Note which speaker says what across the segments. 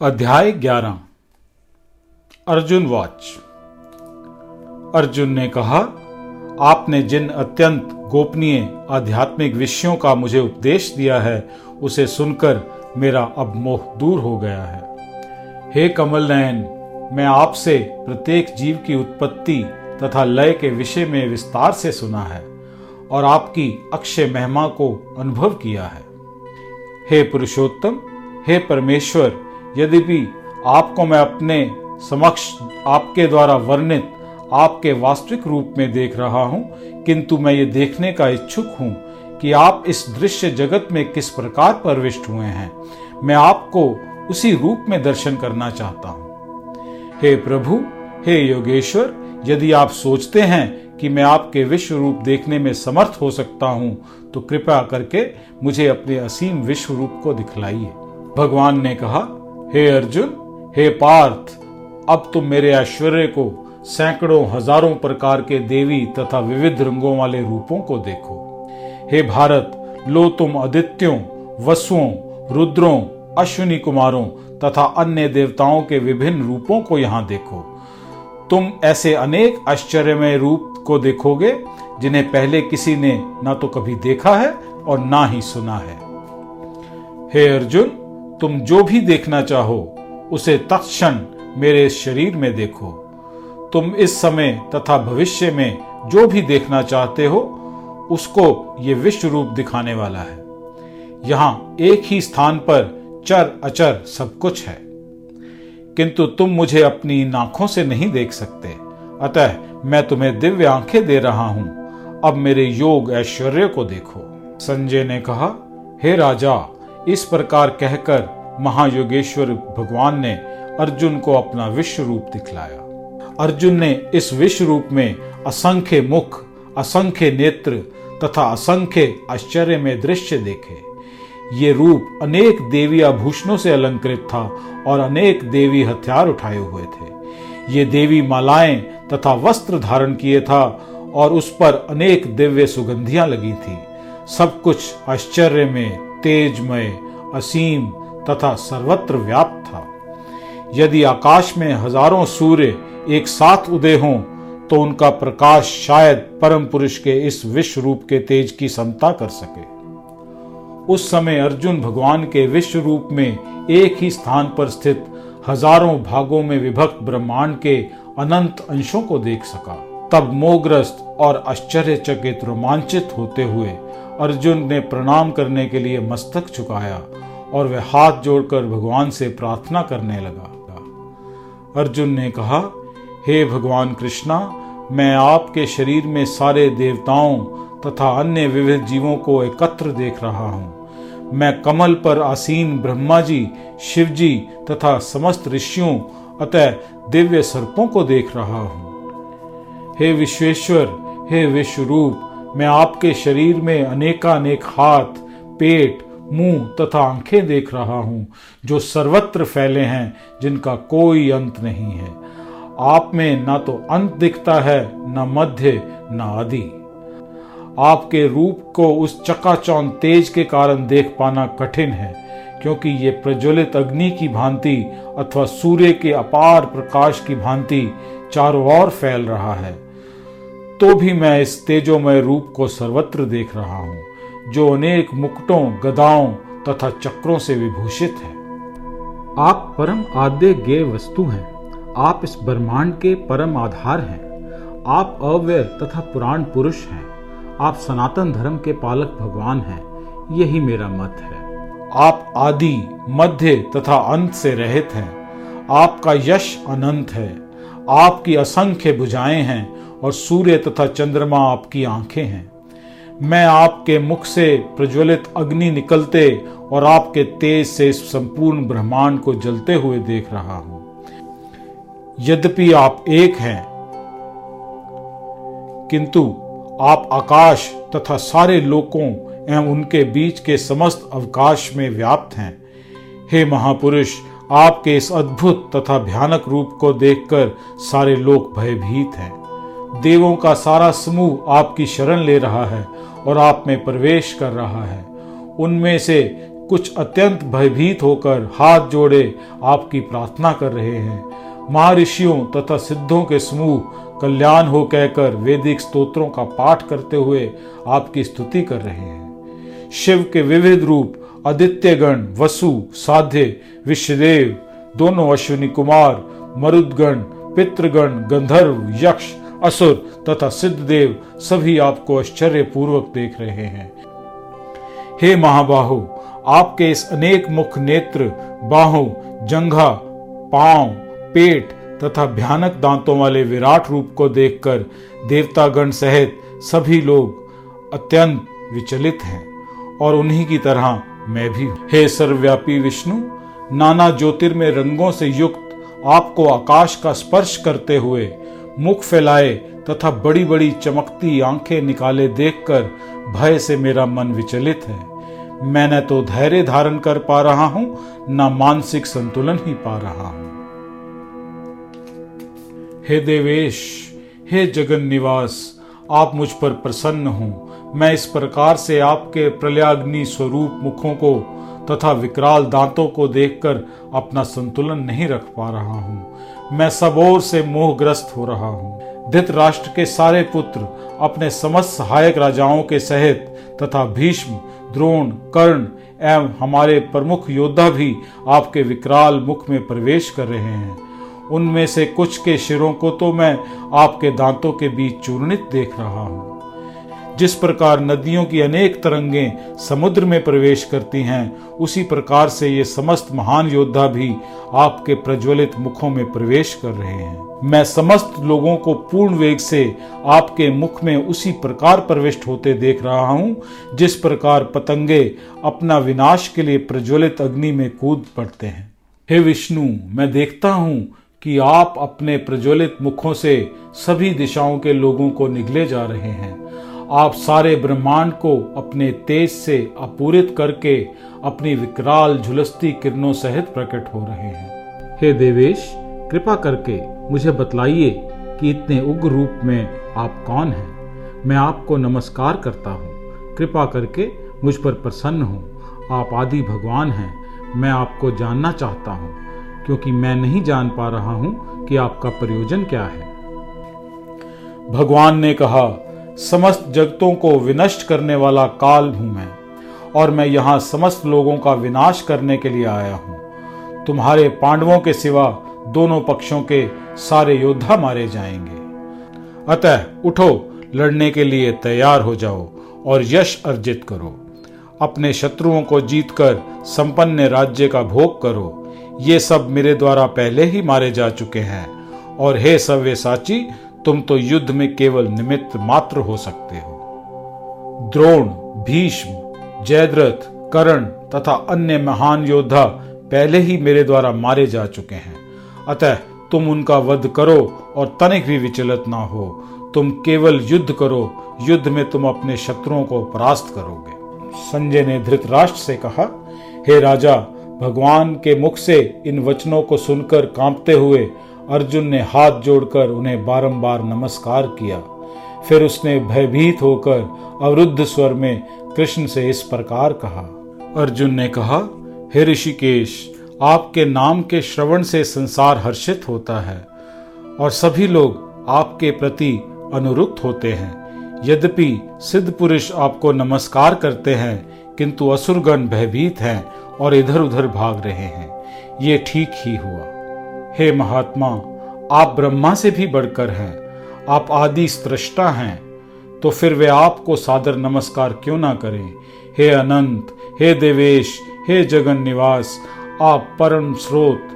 Speaker 1: अध्याय ग्यारह। अर्जुन वाच अर्जुन ने कहा, आपने जिन अत्यंत गोपनीय आध्यात्मिक विषयों का मुझे उपदेश दिया है, उसे सुनकर मेरा अब मोह दूर हो गया है। हे कमल नयन मैं आपसे प्रत्येक जीव की उत्पत्ति तथा लय के विषय में विस्तार से सुना है, और आपकी अक्षय महिमा को अनुभव किया है। हे पुरुषोत्तम, हे परमेश्वर यद्यपि आपको मैं अपने समक्ष आपके द्वारा वर्णित, आपके वास्तविक रूप में देख रहा हूँ, किंतु मैं ये देखने का इच्छुक हूँ कि आप इस दृश्य जगत में किस प्रकार प्रविष्ट हुए हैं। मैं आपको उसी रूप में दर्शन करना चाहता हूँ। हे प्रभु, हे योगेश्वर, यदि आप सोचते हैं कि मैं आपके विश्व रूप देखने में समर्थ हो सकता हूँ तो कृपया करके मुझे अपने असीम विश्व रूप को दिखलाइए। भगवान ने कहा हे अर्जुन, हे पार्थ, अब तुम मेरे ऐश्वर्य को सैकड़ों हज़ारों प्रकार के देवी तथा विविध रंगों वाले रूपों को देखो। हे भारत, लो तुम आदित्यों, वसुओं, रुद्रों, अश्विनी कुमारों तथा अन्य देवताओं के विभिन्न रूपों को यहाँ देखो। तुम ऐसे अनेक आश्चर्यमय रूप को देखोगे, जिन्हें पहले किसी ने ना तो कभी देखा है और ना ही सुना है। हे अर्जुन तुम जो भी देखना चाहो, उसे तत्क्षण मेरे शरीर में देखो। तुम इस समय तथा भविष्य में जो भी देखना चाहते हो, उसको ये विश्व रूप दिखाने वाला है। यहाँ एक ही स्थान पर चर अचर सब कुछ है। किंतु तुम मुझे अपनी आँखों से नहीं देख सकते। अतः मैं तुम्हें दिव्य आँखें दे रहा हूँ। अब मेरे योग ऐश्वर्य को देखो। संजय ने कहा, हे राजा इस प्रकार कहकर महायोगेश्वर भगवान ने अर्जुन को अपना विश्व रूप दिखलाया। अर्जुन ने इस विश्व रूप में असंख्य मुख, असंख्य नेत्र तथा असंख्य आश्चर्य में दृश्य देखे। ये रूप अनेक देवी आभूषणों से अलंकृत था और अनेक देवी हथियार उठाए हुए थे। ये देवी मालाएँ तथा वस्त्र धारण किए था और उस पर अनेक दिव्य सुगंधियाँ लगी थी। सब कुछ आश्चर्य में तेजमय, असीम तथा सर्वत्र व्याप्त था। यदि आकाश में हज़ारों सूर्य एक साथ उदय हों तो उनका प्रकाश शायद परम पुरुष के इस विश्व रूप के तेज की समता कर सके। उस समय अर्जुन भगवान के विश्व रूप में एक ही स्थान पर स्थित हज़ारों भागों में विभक्त ब्रह्मांड के अनंत अंशों को देख सका। तब मोहग्रस्त और आश्चर्यचकित रोमांचित होते हुए अर्जुन ने प्रणाम करने के लिए मस्तक झुकाया और वह हाथ जोड़कर भगवान से प्रार्थना करने लगा। अर्जुन ने कहा, हे भगवान कृष्णा, मैं आपके शरीर में सारे देवताओं तथा अन्य विविध जीवों को एकत्र देख रहा हूँ। मैं कमल पर आसीन ब्रह्मा जी, शिव जी तथा समस्त ऋषियों अतः दिव्य सर्पों को देख रहा हूँ। हे विश्वेश्वर, हे विश्व रूप मैं आपके शरीर में अनेकानेक हाथ, पेट, मुँह तथा आँखें देख रहा हूँ, जो सर्वत्र फैले हैं, जिनका कोई अंत नहीं है। आप में ना तो अंत दिखता है, न मध्य, न आदि। आपके रूप को उस चकाचौंध तेज के कारण देख पाना कठिन है, क्योंकि ये प्रज्वलित अग्नि की भांति अथवा सूर्य के अपार प्रकाश की भांति चारों ओर फैल रहा है। तो भी मैं इस तेजोमय रूप को सर्वत्र देख रहा हूँ, जो अनेक मुकुटों, गदाओं तथा चक्रों से विभूषित है।
Speaker 2: आप परम आद्य गे वस्तु हैं। आप इस ब्रह्मांड के परम आधार हैं। आप अव्यय तथा पुराण पुरुष हैं। आप सनातन धर्म के पालक भगवान हैं। यही मेरा मत है।
Speaker 1: आप आदि, मध्य तथा अंत से रहित हैं। आपका यश अनंत है। आपकी असंख्य भुजाएँ हैं। और सूर्य तथा चंद्रमा आपकी आँखें हैं। मैं आपके मुख से प्रज्वलित अग्नि निकलते और आपके तेज से संपूर्ण ब्रह्मांड को जलते हुए देख रहा हूँ। यद्यपि आप एक हैं, किंतु आप आकाश तथा सारे लोकों एवं उनके बीच के समस्त अवकाश में व्याप्त हैं। हे महापुरुष, आपके इस अद्भुत तथा भयानक रूप को देखकर सारे लोग भयभीत हैं। देवों का सारा समूह आपकी शरण ले रहा है और आप में प्रवेश कर रहा है। उनमें से कुछ अत्यंत भयभीत होकर हाथ जोड़े आपकी प्रार्थना कर रहे हैं। महर्षियों तथा सिद्धों के समूह कल्याण हो कहकर वैदिक स्तोत्रों का पाठ करते हुए आपकी स्तुति कर रहे हैं। शिव के विविध रूप आदित्य गण वसु, साध्य, विश्वदेव, दोनों अश्विनी कुमार, मरुदगण, पितृगण, गंधर्व, यक्ष असुर तथा सिद्धदेव सभी आपको आश्चर्य पूर्वक देख रहे हैं। हे महाबाहु, आपके इस अनेक मुख नेत्र, बाहों, जंघा, पाँव, पेट तथा भयानक दांतों वाले विराट रूप को देखकर देवतागण सहित सभी लोग अत्यंत विचलित हैं और उन्हीं की तरह मैं भी हे सर्वव्यापी विष्णु, नाना ज्योतिर्मय रंगों से युक्त आपको आकाश का स्पर्श करते हुए मुख फैलाए तथा बड़ी बड़ी चमकती आँखें निकाले देखकर भय से मेरा मन विचलित है। मैं न तो धैर्य धारण कर पा रहा हूँ, न मानसिक संतुलन ही पा रहा हूँ। हे देवेश, हे जगन निवास, आप मुझ पर प्रसन्न हो। मैं इस प्रकार से आपके प्रलयाग्नि स्वरूप मुखों को तथा विकराल दांतों को देखकर अपना संतुलन नहीं रख पा रहा हूँ। मैं सब ओर से मोहग्रस्त हो रहा हूँ। धित राष्ट्र के सारे पुत्र अपने समस्त सहायक राजाओं के सहित तथा भीष्म, द्रोण, कर्ण एवं हमारे प्रमुख योद्धा भी आपके विकराल मुख में प्रवेश कर रहे हैं। उनमें से कुछ के शिरों को तो मैं आपके दांतों के बीच चूर्णित देख रहा हूँ। जिस प्रकार नदियों की अनेक तरंगें समुद्र में प्रवेश करती हैं, उसी प्रकार से ये समस्त महान योद्धा भी आपके प्रज्वलित मुखों में प्रवेश कर रहे हैं। मैं समस्त लोगों को पूर्ण वेग से आपके मुख में उसी प्रकार प्रविष्ट होते देख रहा हूँ, जिस प्रकार पतंगे अपना विनाश के लिए प्रज्वलित अग्नि में कूद पड़ते हैं। हे विष्णु, मैं देखता हूँ कि आप अपने प्रज्वलित मुखों से सभी दिशाओं के लोगों को निगले जा रहे हैं। आप सारे ब्रह्मांड को अपने तेज से अपूरित करके अपनी विकराल झुलसती किरणों सहित प्रकट हो रहे हैं।
Speaker 2: हे देवेश, कृपा करके मुझे बतलाइए कि इतने उग्र रूप में आप कौन हैं। मैं आपको नमस्कार करता हूँ। कृपा करके मुझ पर प्रसन्न हो। आप आदि भगवान हैं। मैं आपको जानना चाहता हूँ, क्योंकि मैं नहीं जान पा रहा हूँ कि आपका प्रयोजन क्या है।
Speaker 1: भगवान ने कहा समस्त जगतों को विनष्ट करने वाला काल हूँ मैं, और मैं यहाँ समस्त लोगों का विनाश करने के लिए आया हूँ। तुम्हारे पांडवों के सिवा दोनों पक्षों के सारे योद्धा मारे जाएँगे। अतः उठो, लड़ने के लिए तैयार हो जाओ और यश अर्जित करो। अपने शत्रुओं को जीतकर संपन्न राज्य का भोग करो। ये सब मेरे द्वारा पहले ही मारे जा चुके हैं, और हे सव्य साची तुम तो युद्ध में केवल निमित्त मात्र हो सकते हो। द्रोण, भीष्म, जयद्रथ, कर्ण तथा अन्य महान योद्धा पहले ही मेरे द्वारा मारे जा चुके हैं। अतः तुम उनका वध करो और तनिक भी विचलित ना हो। तुम केवल युद्ध करो, युद्ध में तुम अपने शत्रुओं को परास्त करोगे। संजय ने धृतराष्ट्र से कहा, हे राजा, भगवान के मुख से इन वचनों को सुनकर कांपते हुए अर्जुन ने हाथ जोड़कर उन्हें बारंबार नमस्कार किया। फिर उसने भयभीत होकर अवरुद्ध स्वर में कृष्ण से इस प्रकार कहा, अर्जुन ने कहा, हे ऋषिकेश, आपके नाम के श्रवण से संसार हर्षित होता है और सभी लोग आपके प्रति अनुरुक्त होते हैं। यद्यपि सिद्ध पुरुष आपको नमस्कार करते हैं, किंतु असुरगण भयभीत हैं और इधर उधर भाग रहे हैं। ये ठीक ही हुआ। हे महात्मा, आप ब्रह्मा से भी बढ़कर हैं, आप आदि सृष्टा हैं तो फिर वे आपको सादर नमस्कार क्यों ना करें? हे अनंत, हे देवेश, हे जगन निवास, आप परम स्रोत,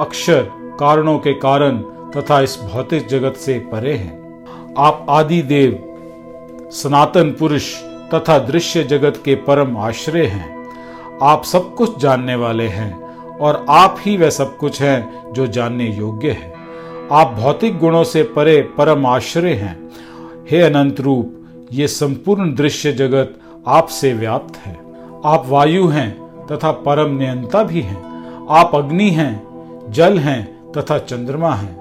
Speaker 1: अक्षर, कारणों के कारण तथा इस भौतिक जगत से परे हैं। आप आदि देव, सनातन पुरुष तथा दृश्य जगत के परम आश्रय हैं। आप सब कुछ जानने वाले हैं और आप ही वह सब कुछ हैं जो जानने योग्य है। आप भौतिक गुणों से परे परम आश्रय हैं। हे अनंत रूप, ये संपूर्ण दृश्य जगत आपसे व्याप्त है। आप वायु हैं तथा परम नियंता भी हैं। आप अग्नि हैं, जल हैं तथा चंद्रमा हैं।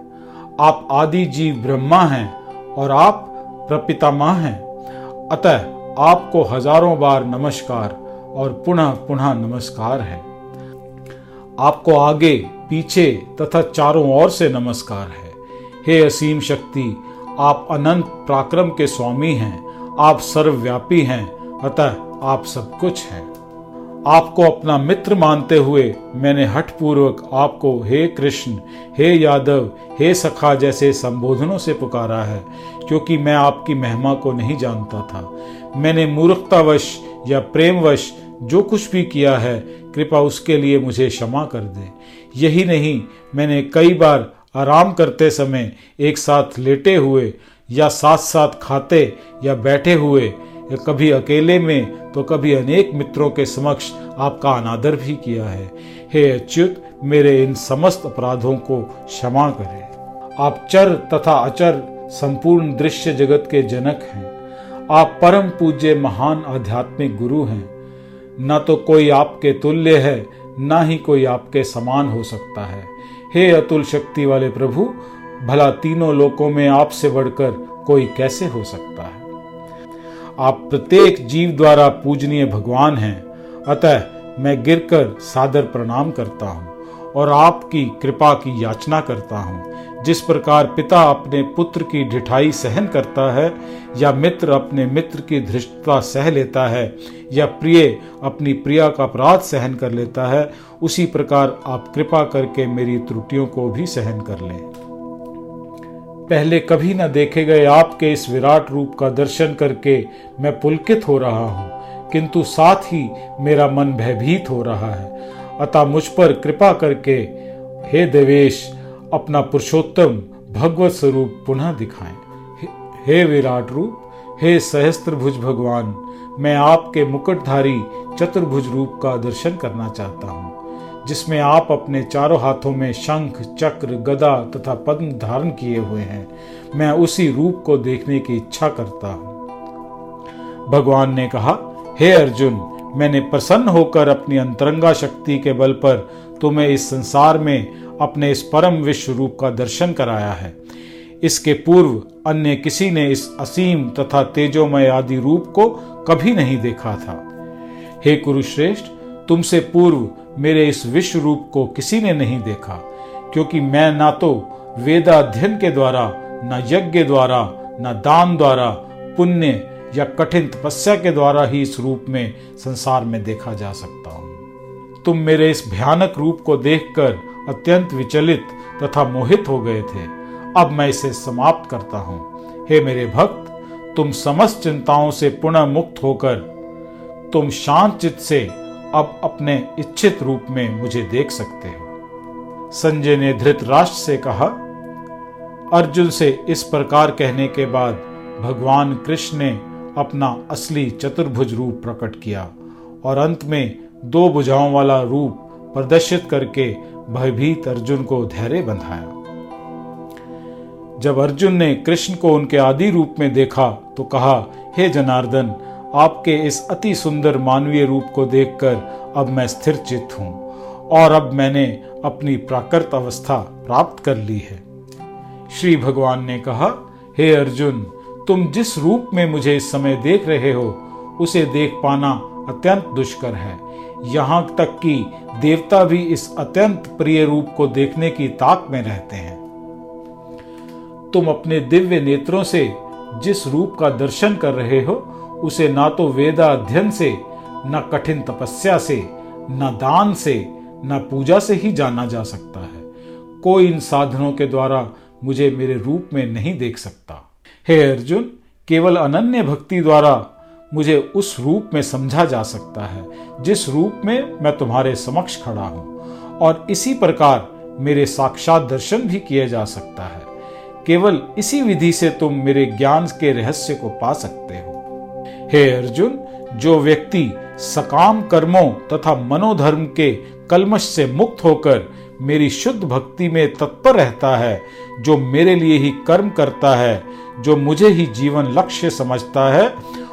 Speaker 1: आप आदि जीव ब्रह्मा हैं और आप प्रपितामा हैं। अतः आपको हज़ारों बार नमस्कार और पुनः पुनः नमस्कार है। आपको आगे, पीछे तथा चारों ओर से नमस्कार है। हे असीम शक्ति, आप अनंत पराक्रम के स्वामी हैं, आप सर्वव्यापी हैं, अतः आप सब कुछ हैं। आपको अपना मित्र मानते हुए मैंने हठपूर्वक आपको हे कृष्ण, हे यादव, हे सखा जैसे संबोधनों से पुकारा है, क्योंकि मैं आपकी महिमा को नहीं जानता था। मैंने मूर्खतावश या प्रेमवश जो कुछ भी किया है कृपा उसके लिए मुझे क्षमा कर दे। यही नहीं, मैंने कई बार आराम करते समय एक साथ लेटे हुए या साथ साथ खाते या बैठे हुए या कभी अकेले में तो कभी अनेक मित्रों के समक्ष आपका अनादर भी किया है। हे अच्युत, मेरे इन समस्त अपराधों को क्षमा करें। आप चर तथा अचर संपूर्ण दृश्य जगत के जनक हैं। आप परम पूज्य महान आध्यात्मिक गुरु हैं। न तो कोई आपके तुल्य है, ना ही कोई आपके समान हो सकता है। हे अतुल शक्ति वाले प्रभु, भला तीनों लोकों में आपसे बढ़कर कोई कैसे हो सकता है? आप प्रत्येक जीव द्वारा पूजनीय भगवान हैं, अतः मैं गिरकर सादर प्रणाम करता हूँ। और आपकी कृपा की याचना करता हूँ। जिस प्रकार पिता अपने पुत्र की ढिठाई सहन करता है, या मित्र अपने मित्र की धृष्टता सह लेता है, या प्रिय अपनी प्रिया का अपराध सहन कर लेता है, उसी प्रकार आप कृपा करके मेरी त्रुटियों को भी सहन कर लें। पहले कभी न देखे गए आपके इस विराट रूप का दर्शन करके मैं पुलकित हो रहा हूँ, किंतु साथ ही मेरा मन भयभीत हो रहा है। अतः मुझ पर कृपा करके, हे देवेश, अपना पुरुषोत्तम भगवत स्वरूप पुनः दिखाएँ। हे विराट रूप, हे सहस्त्रभुज भगवान, मैं आपके मुकुटधारी चतुर्भुज रूप का दर्शन करना चाहता हूँ, जिसमें आप अपने चारों हाथों में शंख, चक्र, गदा तथा पद्म धारण किए हुए हैं। मैं उसी रूप को देखने की इच्छा करता हूँ। भगवान ने कहा, हे अर्जुन मैंने प्रसन्न होकर अपनी अंतरंगा शक्ति के बल पर तुम्हें इस संसार में अपने इस परम विश्व रूप का दर्शन कराया है। इसके पूर्व अन्य किसी ने इस असीम तथा तेजोमय आदि रूप को कभी नहीं देखा था। हे कुरुश्रेष्ठ, तुमसे पूर्व मेरे इस विश्व रूप को किसी ने नहीं देखा, क्योंकि मैं ना तो वेदाध्ययन के द्वारा, न यज्ञ द्वारा, न दान द्वारा, पुण्य या कठिन तपस्या के द्वारा ही इस रूप में संसार में देखा जा सकता हूँ। तुम मेरे इस भयानक रूप को देखकर अत्यंत विचलित तथा मोहित हो गए थे। अब मैं इसे समाप्त करता हूँ। हे मेरे भक्त, तुम समस्त चिंताओं से पुनः मुक्त होकर तुम शांत चित से अब अपने इच्छित रूप में मुझे देख सकते हो। संजय ने धृतराष्ट्र से कहा, अर्जुन से इस प्रकार कहने के बाद भगवान कृष्ण ने अपना असली चतुर्भुज रूप प्रकट किया और अंत में दो भुजाओं वाला रूप प्रदर्शित करके भयभीत अर्जुन को धैर्य बंधाया। जब अर्जुन ने कृष्ण को उनके आदि रूप में देखा तो कहा, हे जनार्दन, आपके इस अति सुंदर मानवीय रूप को देखकर अब मैं स्थिर चित्त हूँ और अब मैंने अपनी प्राकृत अवस्था प्राप्त कर ली है। श्री भगवान ने कहा, हे अर्जुन तुम जिस रूप में मुझे इस समय देख रहे हो, उसे देख पाना अत्यंत दुष्कर है। यहाँ तक कि देवता भी इस अत्यंत प्रिय रूप को देखने की ताक में रहते हैं। तुम अपने दिव्य नेत्रों से जिस रूप का दर्शन कर रहे हो, उसे ना तो वेदा अध्ययन से, न कठिन तपस्या से, न दान से, न पूजा से ही जाना जा सकता है। कोई इन साधनों के द्वारा मुझे मेरे रूप में नहीं देख सकता। हे अर्जुन, केवल अनन्य भक्ति द्वारा मुझे उस रूप में समझा जा सकता है, जिस रूप में मैं तुम्हारे समक्ष खड़ा हूँ, और इसी प्रकार मेरे साक्षात दर्शन भी किया जा सकता है। केवल इसी विधि से तुम मेरे ज्ञान के रहस्य को पा सकते हो। हे अर्जुन, जो व्यक्ति सकाम कर्मों तथा मनोधर्म के कलमश से मुक्त होकर मेरी शुद्ध भक्ति में तत्पर रहता है, जो मेरे लिए ही कर्म करता है जो मुझे ही जीवन लक्ष्य समझता है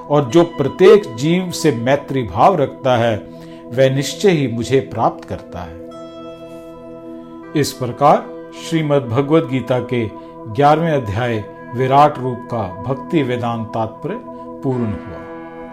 Speaker 1: और जो प्रत्येक जीव से मैत्री भाव रखता है, वह निश्चय ही मुझे प्राप्त करता है। इस प्रकार श्रीमद् भगवद गीता के ग्यारहवें अध्याय विराट रूप का भक्ति वेदांत तात्पर्य पूर्ण हुआ।